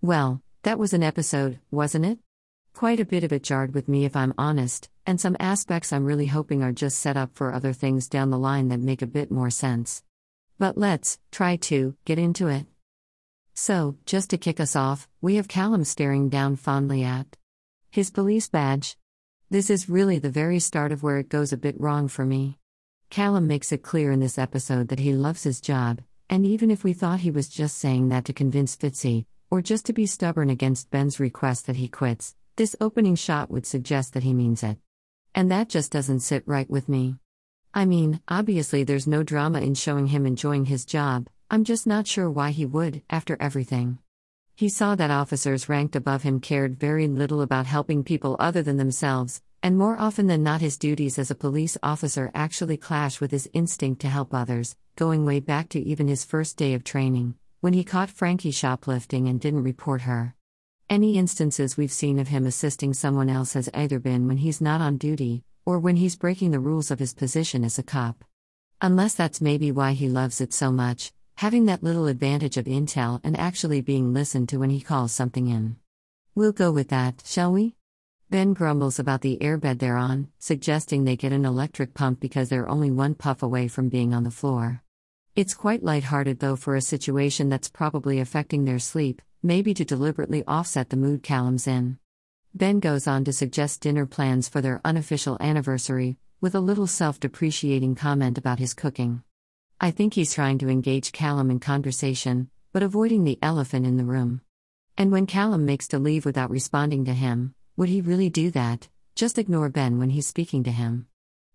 Well, that was an episode, wasn't it? Quite a bit of it jarred with me if I'm honest, and some aspects I'm really hoping are just set up for other things down the line that make a bit more sense. But let's try to get into it. So, just to kick us off, we have Callum staring down fondly at his police badge. This is really the very start of where it goes a bit wrong for me. Callum makes it clear in this episode that he loves his job, and even if we thought he was just saying that to convince Fitzy, or just to be stubborn against Ben's request that he quits, this opening shot would suggest that he means it. And that just doesn't sit right with me. I mean, obviously there's no drama in showing him enjoying his job, I'm just not sure why he would, after everything. He saw that officers ranked above him cared very little about helping people other than themselves, and more often than not, his duties as a police officer actually clash with his instinct to help others, going way back to even his first day of training, when he caught Frankie shoplifting and didn't report her. Any instances we've seen of him assisting someone else has either been when he's not on duty, or when he's breaking the rules of his position as a cop. Unless that's maybe why he loves it so much, having that little advantage of intel and actually being listened to when he calls something in. We'll go with that, shall we? Ben grumbles about the airbed they're on, suggesting they get an electric pump because they're only one puff away from being on the floor. It's quite light-hearted though for a situation that's probably affecting their sleep, maybe to deliberately offset the mood Callum's in. Ben goes on to suggest dinner plans for their unofficial anniversary, with a little self depreciating comment about his cooking. I think he's trying to engage Callum in conversation, but avoiding the elephant in the room. And when Callum makes to leave without responding to him, would he really do that? Just ignore Ben when he's speaking to him.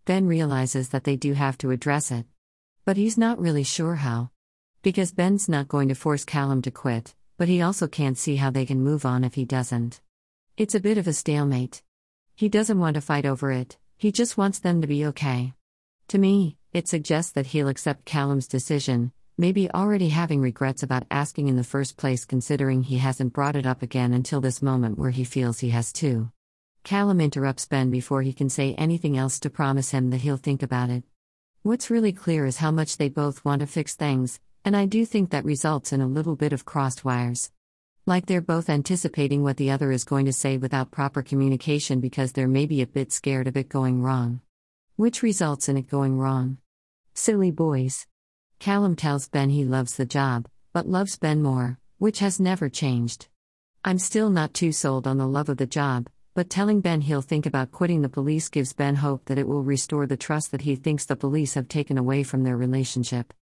Ben realizes that they do have to address it. But he's not really sure how. Because Ben's not going to force Callum to quit, but he also can't see how they can move on if he doesn't. It's a bit of a stalemate. He doesn't want to fight over it, he just wants them to be okay. To me, it suggests that he'll accept Callum's decision, maybe already having regrets about asking in the first place, considering he hasn't brought it up again until this moment where he feels he has to. Callum interrupts Ben before he can say anything else to promise him that he'll think about it. What's really clear is how much they both want to fix things, and I do think that results in a little bit of crossed wires. Like they're both anticipating what the other is going to say without proper communication because they're maybe a bit scared of it going wrong. Which results in it going wrong. Silly boys. Callum tells Ben he loves the job, but loves Ben more, which has never changed. I'm still not too sold on the love of the job, but telling Ben he'll think about quitting the police gives Ben hope that it will restore the trust that he thinks the police have taken away from their relationship.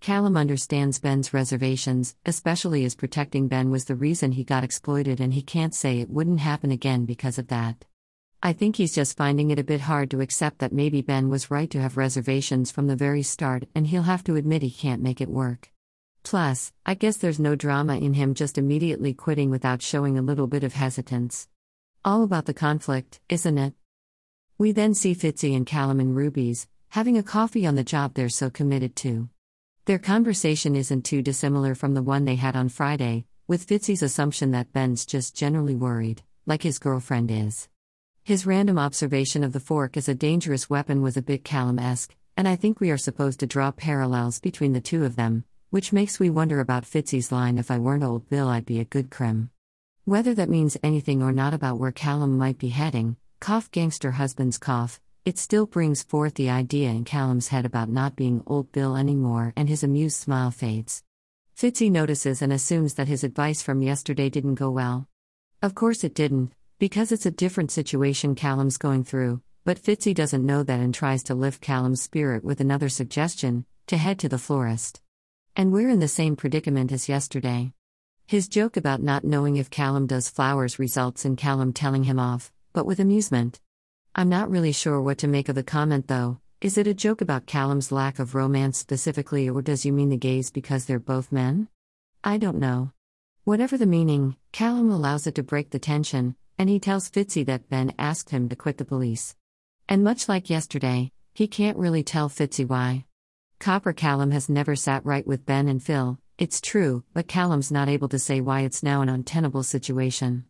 Callum understands Ben's reservations, especially as protecting Ben was the reason he got exploited, and he can't say it wouldn't happen again because of that. I think he's just finding it a bit hard to accept that maybe Ben was right to have reservations from the very start, and he'll have to admit he can't make it work. Plus, I guess there's no drama in him just immediately quitting without showing a little bit of hesitance. All about the conflict, isn't it? We then see Fitzy and Callum and Ruby's, having a coffee on the job they're so committed to. Their conversation isn't too dissimilar from the one they had on Friday, with Fitzy's assumption that Ben's just generally worried, like his girlfriend is. His random observation of the fork as a dangerous weapon was a bit Callum esque, and I think we are supposed to draw parallels between the two of them, which makes we wonder about Fitzy's line if I weren't old Bill, I'd be a good crim. Whether that means anything or not about where Callum might be heading, cough gangster husband's cough, it still brings forth the idea in Callum's head about not being old Bill anymore, and his amused smile fades. Fitzy notices and assumes that his advice from yesterday didn't go well. Of course it didn't, because it's a different situation Callum's going through, but Fitzy doesn't know that and tries to lift Callum's spirit with another suggestion to head to the florist. And we're in the same predicament as yesterday. His joke about not knowing if Callum does flowers results in Callum telling him off, but with amusement. I'm not really sure what to make of the comment though. Is it a joke about Callum's lack of romance specifically, or does you mean the gays because they're both men? I don't know. Whatever the meaning, Callum allows it to break the tension, and he tells Fitzy that Ben asked him to quit the police. And much like yesterday, he can't really tell Fitzy why. Copper Callum has never sat right with Ben and Phil, it's true, but Callum's not able to say why it's now an untenable situation.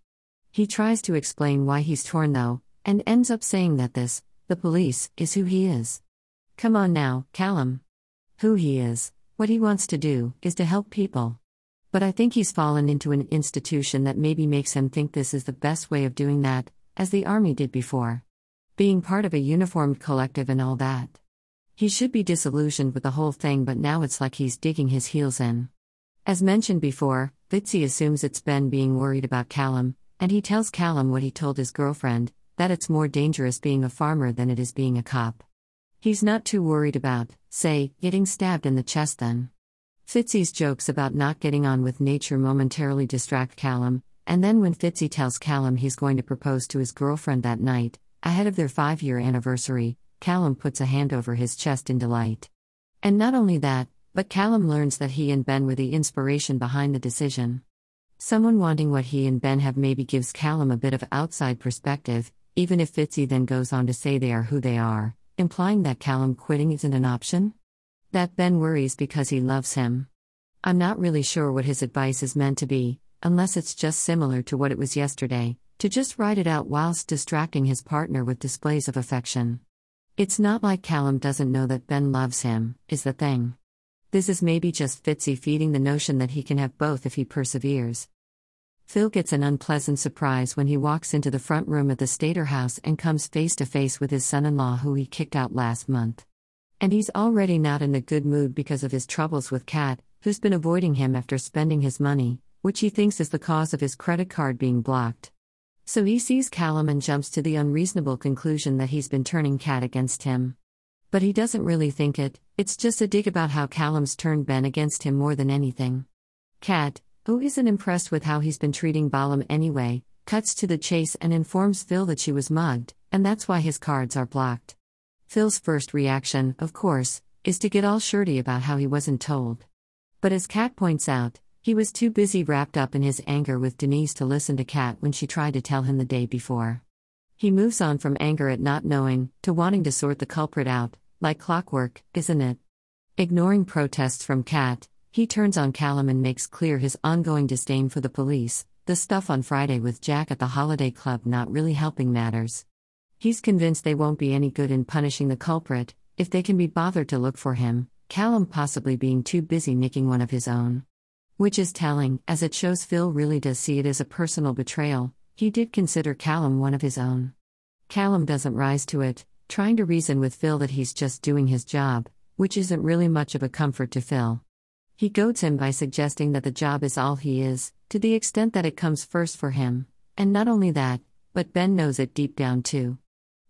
He tries to explain why he's torn though, and ends up saying that this, the police, is who he is. Come on now, Callum. Who he is, what he wants to do, is to help people. But I think he's fallen into an institution that maybe makes him think this is the best way of doing that, as the army did before. Being part of a uniformed collective and all that. He should be disillusioned with the whole thing, but now it's like he's digging his heels in. As mentioned before, Fitzy assumes it's Ben being worried about Callum, and he tells Callum what he told his girlfriend that it's more dangerous being a farmer than it is being a cop. He's not too worried about, say, getting stabbed in the chest then. Fitzy's jokes about not getting on with nature momentarily distract Callum, and then when Fitzy tells Callum he's going to propose to his girlfriend that night, ahead of their five year anniversary, Callum puts a hand over his chest in delight. And not only that, but Callum learns that he and Ben were the inspiration behind the decision. Someone wanting what he and Ben have maybe gives Callum a bit of outside perspective, even if Fitzy then goes on to say they are who they are, implying that Callum quitting isn't an option? That Ben worries because he loves him. I'm not really sure what his advice is meant to be, unless it's just similar to what it was yesterday, to just ride it out whilst distracting his partner with displays of affection. It's not like Callum doesn't know that Ben loves him, is the thing. This is maybe just Fitzy feeding the notion that he can have both if he perseveres. Phil gets an unpleasant surprise when he walks into the front room of the Slater house and comes face to face with his son in law, who he kicked out last month. And he's already not in a good mood because of his troubles with Kat, who's been avoiding him after spending his money, which he thinks is the cause of his credit card being blocked. So he sees Callum and jumps to the unreasonable conclusion that he's been turning Kat against him. But he doesn't really think it, it's just a dig about how Callum's turned Ben against him more than anything. Kat, who isn't impressed with how he's been treating Ballum anyway, cuts to the chase and informs Phil that she was mugged, and that's why his cards are blocked. Phil's first reaction, of course, is to get all shirty about how he wasn't told. But as Kat points out, he was too busy wrapped up in his anger with Denise to listen to Kat when she tried to tell him the day before. He moves on from anger at not knowing to wanting to sort the culprit out, like clockwork, isn't it? Ignoring protests from Kat, he turns on Callum and makes clear his ongoing disdain for the police, the stuff on Friday with Jack at the holiday club not really helping matters. He's convinced they won't be any good in punishing the culprit, if they can be bothered to look for him, Callum possibly being too busy nicking one of his own. Which is telling, as it shows Phil really does see it as a personal betrayal, he did consider Callum one of his own. Callum doesn't rise to it, trying to reason with Phil that he's just doing his job, which isn't really much of a comfort to Phil. He goads him by suggesting that the job is all he is, to the extent that it comes first for him, and not only that, but Ben knows it deep down too.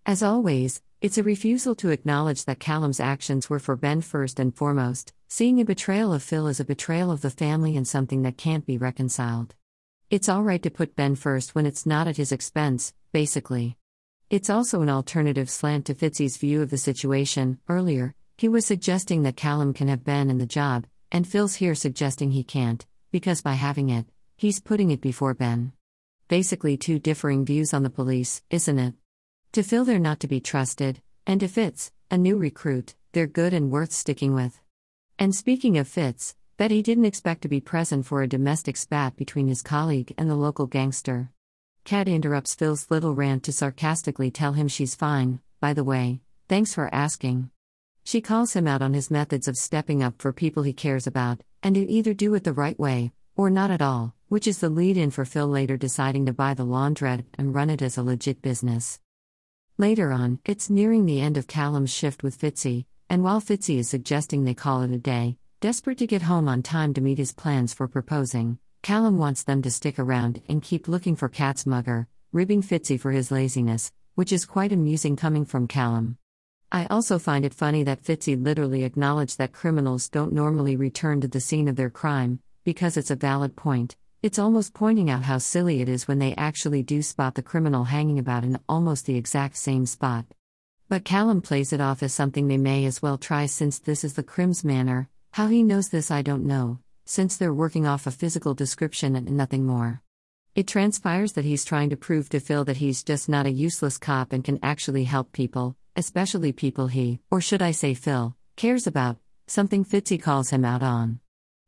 As always, it's a refusal to acknowledge that Callum's actions were for Ben first and foremost, seeing a betrayal of Phil as a betrayal of the family and something that can't be reconciled. It's alright to put Ben first when it's not at his expense, basically. It's also an alternative slant to Fitzy's view of the situation. Earlier, he was suggesting that Callum can have Ben in the job, and Phil's here suggesting he can't, because by having it, he's putting it before Ben. Basically, two differing views on the police, isn't it? To Phil, they're not to be trusted, and to Fitz, a new recruit, they're good and worth sticking with. And speaking of Fitz, Betty didn't expect to be present for a domestic spat between his colleague and the local gangster. Kat interrupts Phil's little rant to sarcastically tell him she's fine, by the way, thanks for asking. She calls him out on his methods of stepping up for people he cares about, and to either do it the right way, or not at all, which is the lead in for Phil later deciding to buy the laundrette and run it as a legit business. Later on, it's nearing the end of Callum's shift with Fitzy, and while Fitzy is suggesting they call it a day, desperate to get home on time to meet his plans for proposing, Callum wants them to stick around and keep looking for Kat's mugger, ribbing Fitzy for his laziness, which is quite amusing coming from Callum. I also find it funny that Fitzy literally acknowledged that criminals don't normally return to the scene of their crime, because it's a valid point, it's almost pointing out how silly it is when they actually do spot the criminal hanging about in almost the exact same spot. But Callum plays it off as something they may as well try since this is the Crim's manor. How he knows this, I don't know, since they're working off a physical description and nothing more. It transpires that he's trying to prove to Phil that he's just not a useless cop and can actually help people, especially people he, or should I say Phil, cares about, something Fitzy calls him out on.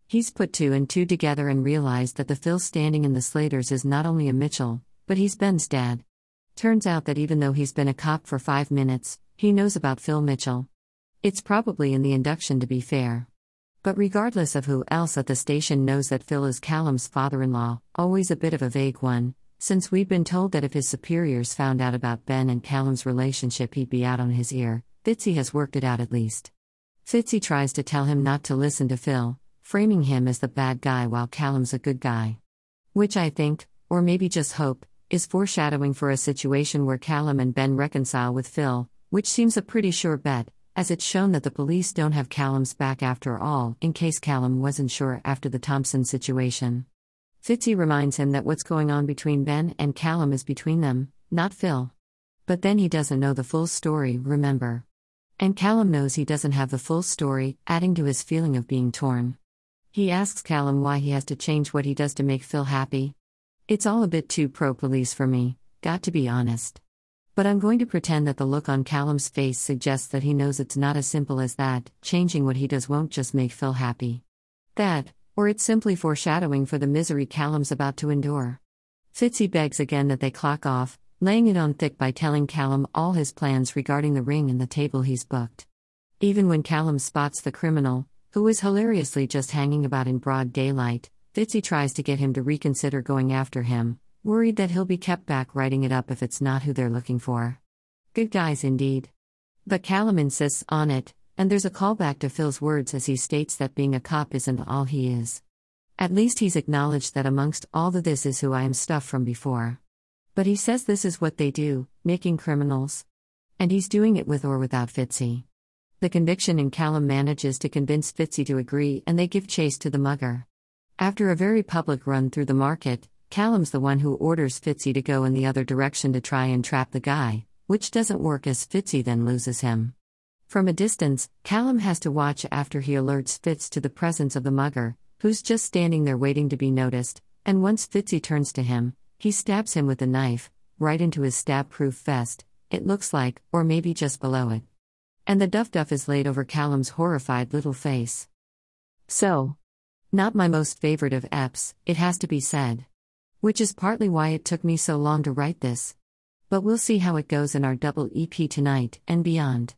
He's put two and two together and realized that the Phil standing in the Slaters is not only a Mitchell, but he's Ben's dad. Turns out that even though he's been a cop for five minutes, he knows about Phil Mitchell. It's probably in the induction to be fair. But regardless of who else at the station knows that Phil is Callum's father in law, always a bit of a vague one, since we've been told that if his superiors found out about Ben and Callum's relationship, he'd be out on his ear, Fitzy has worked it out at least. Fitzy tries to tell him not to listen to Phil, framing him as the bad guy while Callum's a good guy. Which I think, or maybe just hope, is foreshadowing for a situation where Callum and Ben reconcile with Phil, which seems a pretty sure bet, as it's shown that the police don't have Callum's back after all, in case Callum wasn't sure after the Thompson situation. Fitzy reminds him that what's going on between Ben and Callum is between them, not Phil. But then he doesn't know the full story, remember. And Callum knows he doesn't have the full story, adding to his feeling of being torn. He asks Callum why he has to change what he does to make Phil happy. It's all a bit too pro police for me, got to be honest. But I'm going to pretend that the look on Callum's face suggests that he knows it's not as simple as that, changing what he does won't just make Phil happy. That, or it's simply foreshadowing for the misery Callum's about to endure. Fitzy begs again that they clock off, laying it on thick by telling Callum all his plans regarding the ring and the table he's booked. Even when Callum spots the criminal, who is hilariously just hanging about in broad daylight, Fitzy tries to get him to reconsider going after him, worried that he'll be kept back writing it up if it's not who they're looking for. Good guys indeed. But Callum insists on it, and there's a callback to Phil's words as he states that being a cop isn't all he is. At least he's acknowledged that amongst all the this is who I am stuff from before. But he says this is what they do, making criminals. And he's doing it with or without Fitzy. The conviction in Callum manages to convince Fitzy to agree and they give chase to the mugger. After a very public run through the market, Callum's the one who orders Fitzy to go in the other direction to try and trap the guy, which doesn't work as Fitzy then loses him. From a distance, Callum has to watch after he alerts Fitz to the presence of the mugger, who's just standing there waiting to be noticed, and once Fitzy turns to him, he stabs him with a knife, right into his stab proof vest, it looks like, or maybe just below it. And the duff duff is laid over Callum's horrified little face. So, not my most favorite of EPs, it has to be said. Which is partly why it took me so long to write this. But we'll see how it goes in our double EP tonight and beyond.